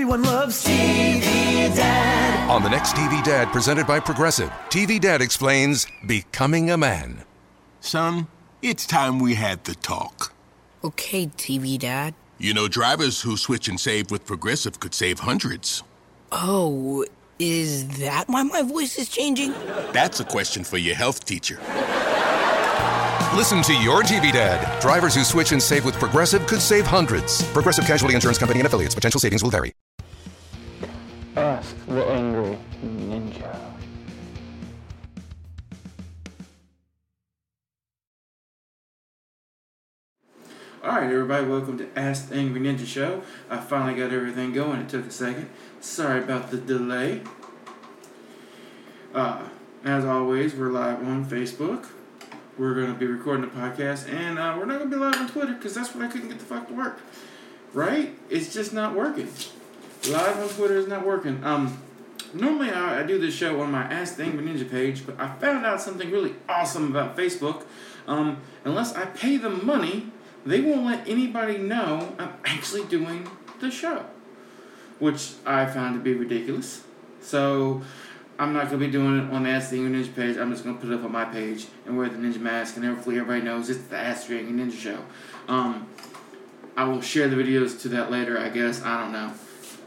Everyone loves TV Dad. On the next TV Dad presented by Progressive, TV Dad explains becoming a man. Son, it's time we had the talk. Okay, TV Dad. You know, drivers who switch and save with Progressive could save hundreds. Oh, is that why my voice is changing? That's a question for your health teacher. Listen to your TV Dad. Drivers who switch and save with Progressive could save hundreds. Progressive Casualty Insurance Company and affiliates. Potential savings will vary. Ask the Angry Ninja. Alright, everybody, welcome to Ask the Angry Ninja Show. I finally got everything going. It took a second. Sorry about the delay. Uh, as always, we're live on Facebook. We're going to be recording the podcast, and uh, we're not going to be live on Twitter because that's what I couldn't get the fuck to work. Right? It's just not working. Live on Twitter is not working. Um, normally I, I do this show on my Ask the Angry Ninja page, but I found out something really awesome about Facebook. Um, unless I pay them money, they won't let anybody know I'm actually doing the show, which I found to be ridiculous. So I'm not to be doing it on the Ask the Angry Ninja page. I'm just to put it up on my page and wear the ninja mask, and hopefully everybody knows it's the Ask the Angry Ninja show. Um, I will share the videos to that later, I guess. I don't know.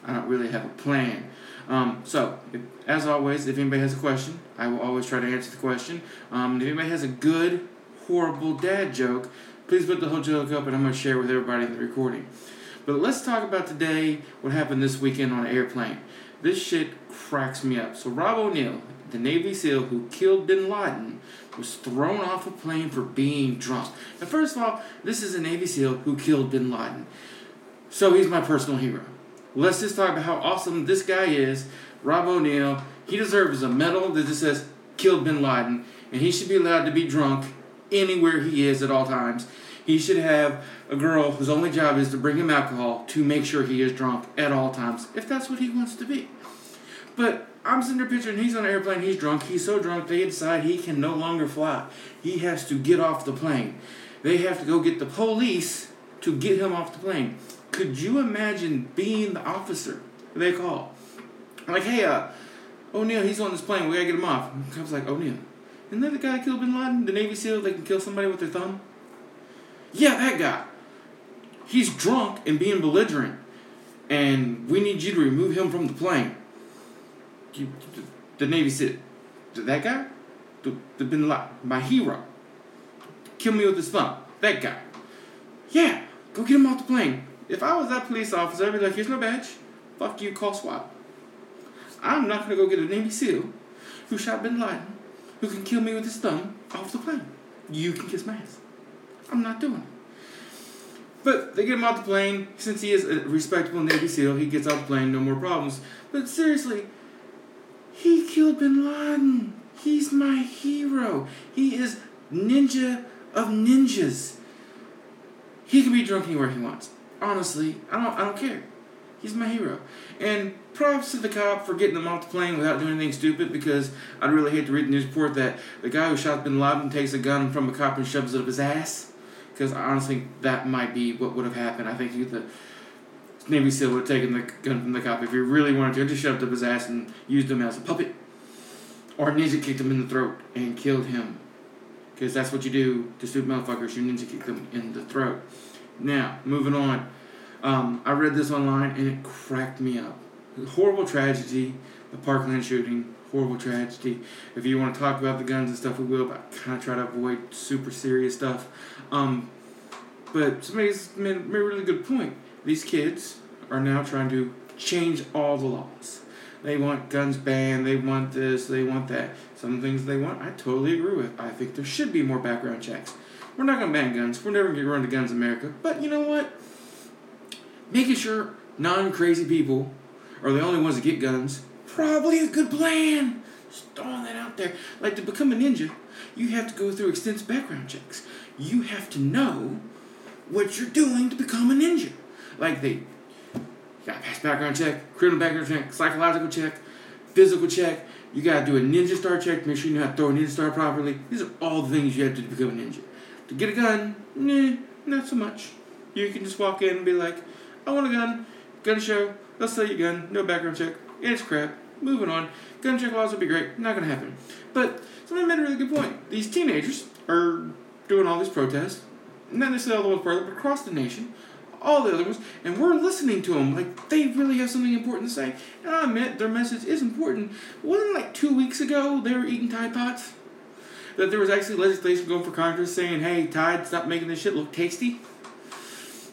I don't really have a plan. Um, so, if, as always, if anybody has a question, I will always try to answer the question. Um, if anybody has a good, horrible dad joke, please put the whole joke up and I'm going to share with everybody in the recording. But let's talk about today what happened this weekend on an airplane. This shit cracks me up. So, Rob O'Neill, the Navy SEAL who killed bin Laden, was thrown off a plane for being drunk. Now, first of all, this is a Navy SEAL who killed bin Laden. So, he's my personal hero. Let's just talk about how awesome this guy is. Rob O'Neill, he deserves a medal that just says killed bin Laden, and he should be allowed to be drunk anywhere he is at all times. He should have a girl whose only job is to bring him alcohol to make sure he is drunk at all times, if that's what he wants to be. But I'm sitting there picturing he's on an airplane, he's drunk, he's so drunk they decide he can no longer fly. He has to get off the plane. They have to go get the police to get him off the plane. Could you imagine being the officer they call? Like, hey, uh, O'Neill, he's on this plane, we gotta get him off. I was like, O'Neill, isn't that the guy that killed bin Laden, the Navy SEAL They can kill somebody with their thumb? Yeah, that guy. He's drunk and being belligerent, and we need you to remove him from the plane. You, the Navy SEAL, that guy, the, the bin Laden, my hero, kill me with his thumb. That guy. Yeah, go get him off the plane. If I was that police officer, I'd be like, here's no badge. Fuck you, call SWAT. I'm not gonna go get a Navy SEAL who shot bin Laden, who can kill me with his thumb off the plane. You can kiss my ass. I'm not doing it. But they get him off the plane. Since he is a respectable Navy SEAL, he gets off the plane, no more problems. But seriously, he killed bin Laden. He's my hero. He is ninja of ninjas. He can be drunk anywhere he wants. Honestly, I don't I don't care. He's my hero. And props to the cop for getting them off the plane without doing anything stupid because I'd really hate to read the news report that the guy who shot bin Laden takes a gun from a cop and shoves it up his ass. Because honestly that might be what would have happened. I think he, the Navy SEAL would have taken the gun from the cop if he really wanted to, just shoved up his ass and used him as a puppet. Or ninja kicked him in the throat and killed him. Because that's what you do to stupid motherfuckers, you ninja kick them in the throat. Now, moving on. Um, I read this online and it cracked me up. Horrible tragedy, the Parkland shooting, horrible tragedy. If you want to talk about the guns and stuff, we will, but I kind of try to avoid super serious stuff. Um, but somebody's made, made a really good point. These kids are now trying to change all the laws. They want guns banned, they want this, they want that. Some things they want, I totally agree with. I think there should be more background checks. We're not going to ban guns. We're never going to rid of guns in America. But you know what? Making sure non crazy people are the only ones that get guns, probably a good plan. Just throwing that out there. Like to become a ninja, you have to go through extensive background checks. You have to know what you're doing to become a ninja. Like they gotta pass background check, criminal background check, psychological check, physical check. You gotta do a ninja star check to make sure you know how to throw a ninja star properly. These are all the things you have to do to become a ninja. To get a gun, nah, not so much. You can just walk in and be like, I want a gun, gun show, They'll sell you a gun, no background check, it's crap. Moving on. Gun check laws would be great. Not gonna happen. But somebody made a really good point. These teenagers are doing all these protests, not necessarily all the ones part, but across the nation, all the other ones, and we're listening to them like they really have something important to say. And I admit their message is important. Wasn't like two weeks ago they were eating Tide Pods? That there was actually legislation going for Congress saying, hey, Tide, stop making this shit look tasty?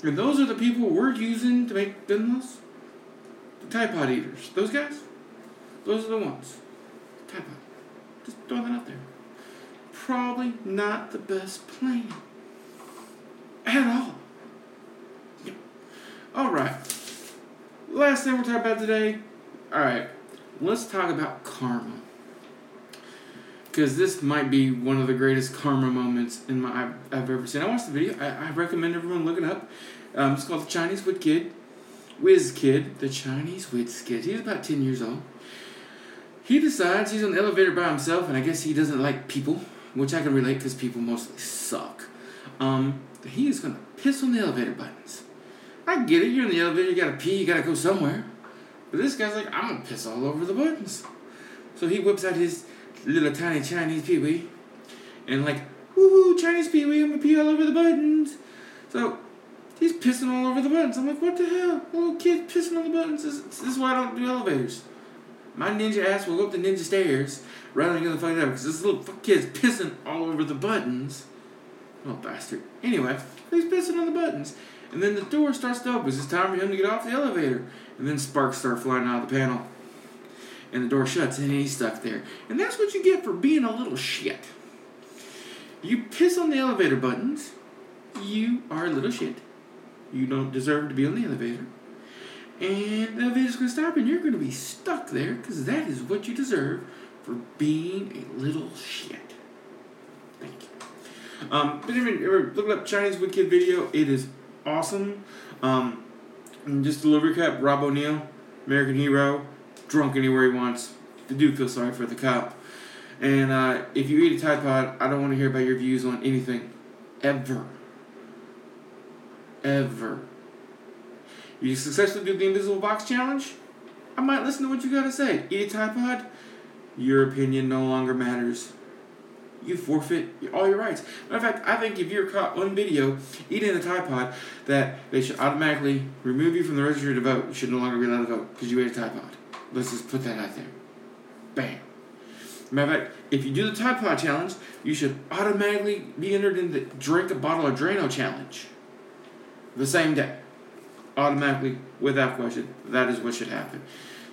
And those are the people we're using to make those. The Tide Pod eaters. Those guys? Those are the ones. Tide Pod. Just throwing that out there. Probably not the best plan. At all. Yep. Alright. Last thing we'll talk about today. Alright. Let's talk about karma. Because this might be one of the greatest karma moments in my I've, I've ever seen. I watched the video. I, I recommend everyone look it up. Um, it's called The Chinese Wit Kid. Whiz Kid. The Chinese Whiz Kid. He's about 10 years old. He decides he's on the elevator by himself, and I guess he doesn't like people, which I can relate because people mostly suck. Um, he is gonna piss on the elevator buttons. I get it, you're in the elevator, you gotta pee, you gotta go somewhere. But this guy's like, I'm gonna piss all over the buttons. So he whips out his little tiny Chinese pee wee, and like, woohoo, Chinese pee wee, I'm gonna pee all over the buttons. So he's pissing all over the buttons. I'm like, what the hell? Little kid pissing on the buttons. This, this is why I don't do elevators. My ninja ass will go up the ninja stairs rather than get the fuck out because this little fuck kid's pissing all over the buttons. Oh, bastard. Anyway, he's pissing on the buttons. And then the door starts to open. It's time for him to get off the elevator. And then sparks start flying out of the panel. And the door shuts and he's stuck there. And that's what you get for being a little shit. You piss on the elevator buttons, you are a little shit. You don't deserve to be on the elevator. And the elevator's gonna stop and you're gonna be stuck there because that is what you deserve for being a little shit. Thank you. Um, but you're looking up Chinese Wit Kid video, it is awesome. Um, just a little recap: Rob O'Neill, American hero, drunk anywhere he wants. The dude feels sorry for the cop. And uh, if you eat a Tide Pod, I don't want to hear about your views on anything, ever, ever. You successfully do the invisible box challenge. I might listen to what you gotta say. Eat a Tide Pod. Your opinion no longer matters you forfeit all your rights. Matter of fact, I think if you're caught on video eating a Tide Pod, that they should automatically remove you from the registry to vote. You should no longer be allowed to vote because you ate a Tide Pod. Let's just put that out there. Bam. Matter of fact, if you do the Tide Pod challenge, you should automatically be entered in the drink a bottle of Drano challenge. The same day. Automatically, without question. That is what should happen.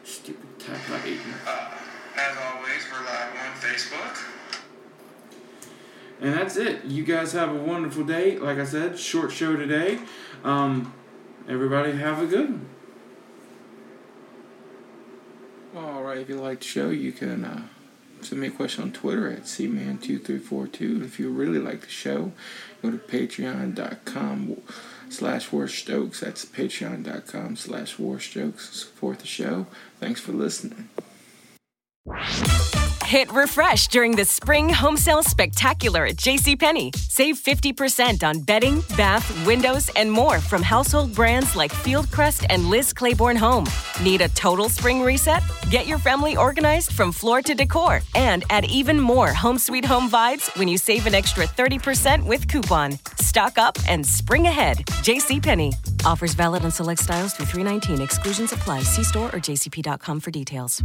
Stupid Tide Pod eating. Uh, as always, we're live on Facebook. And that's it. You guys have a wonderful day. Like I said, short show today. Um, everybody have a good one. All right. If you like the show, you can uh, send me a question on Twitter at cman2342. If you really like the show, go to patreon.com slash warstokes. That's patreon.com slash warstokes. Support the show. Thanks for listening. Hit refresh during the spring home sale spectacular at JCPenney. Save 50% on bedding, bath, windows, and more from household brands like Fieldcrest and Liz Claiborne Home. Need a total spring reset? Get your family organized from floor to decor and add even more home sweet home vibes when you save an extra 30% with coupon. Stock up and spring ahead. JCPenney. Offers valid on select styles through 319. Exclusions apply. See store or jcp.com for details.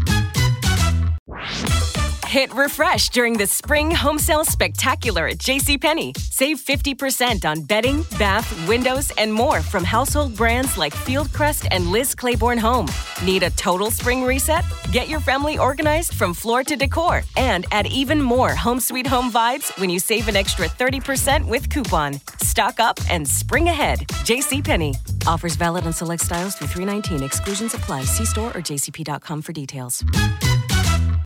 Hit refresh during the spring home sale spectacular at JCPenney. Save 50% on bedding, bath, windows, and more from household brands like Fieldcrest and Liz Claiborne Home. Need a total spring reset? Get your family organized from floor to decor and add even more home sweet home vibes when you save an extra 30% with coupon. Stock up and spring ahead. JCPenney. Offers valid on select styles through 319. Exclusions apply. See store or jcp.com for details.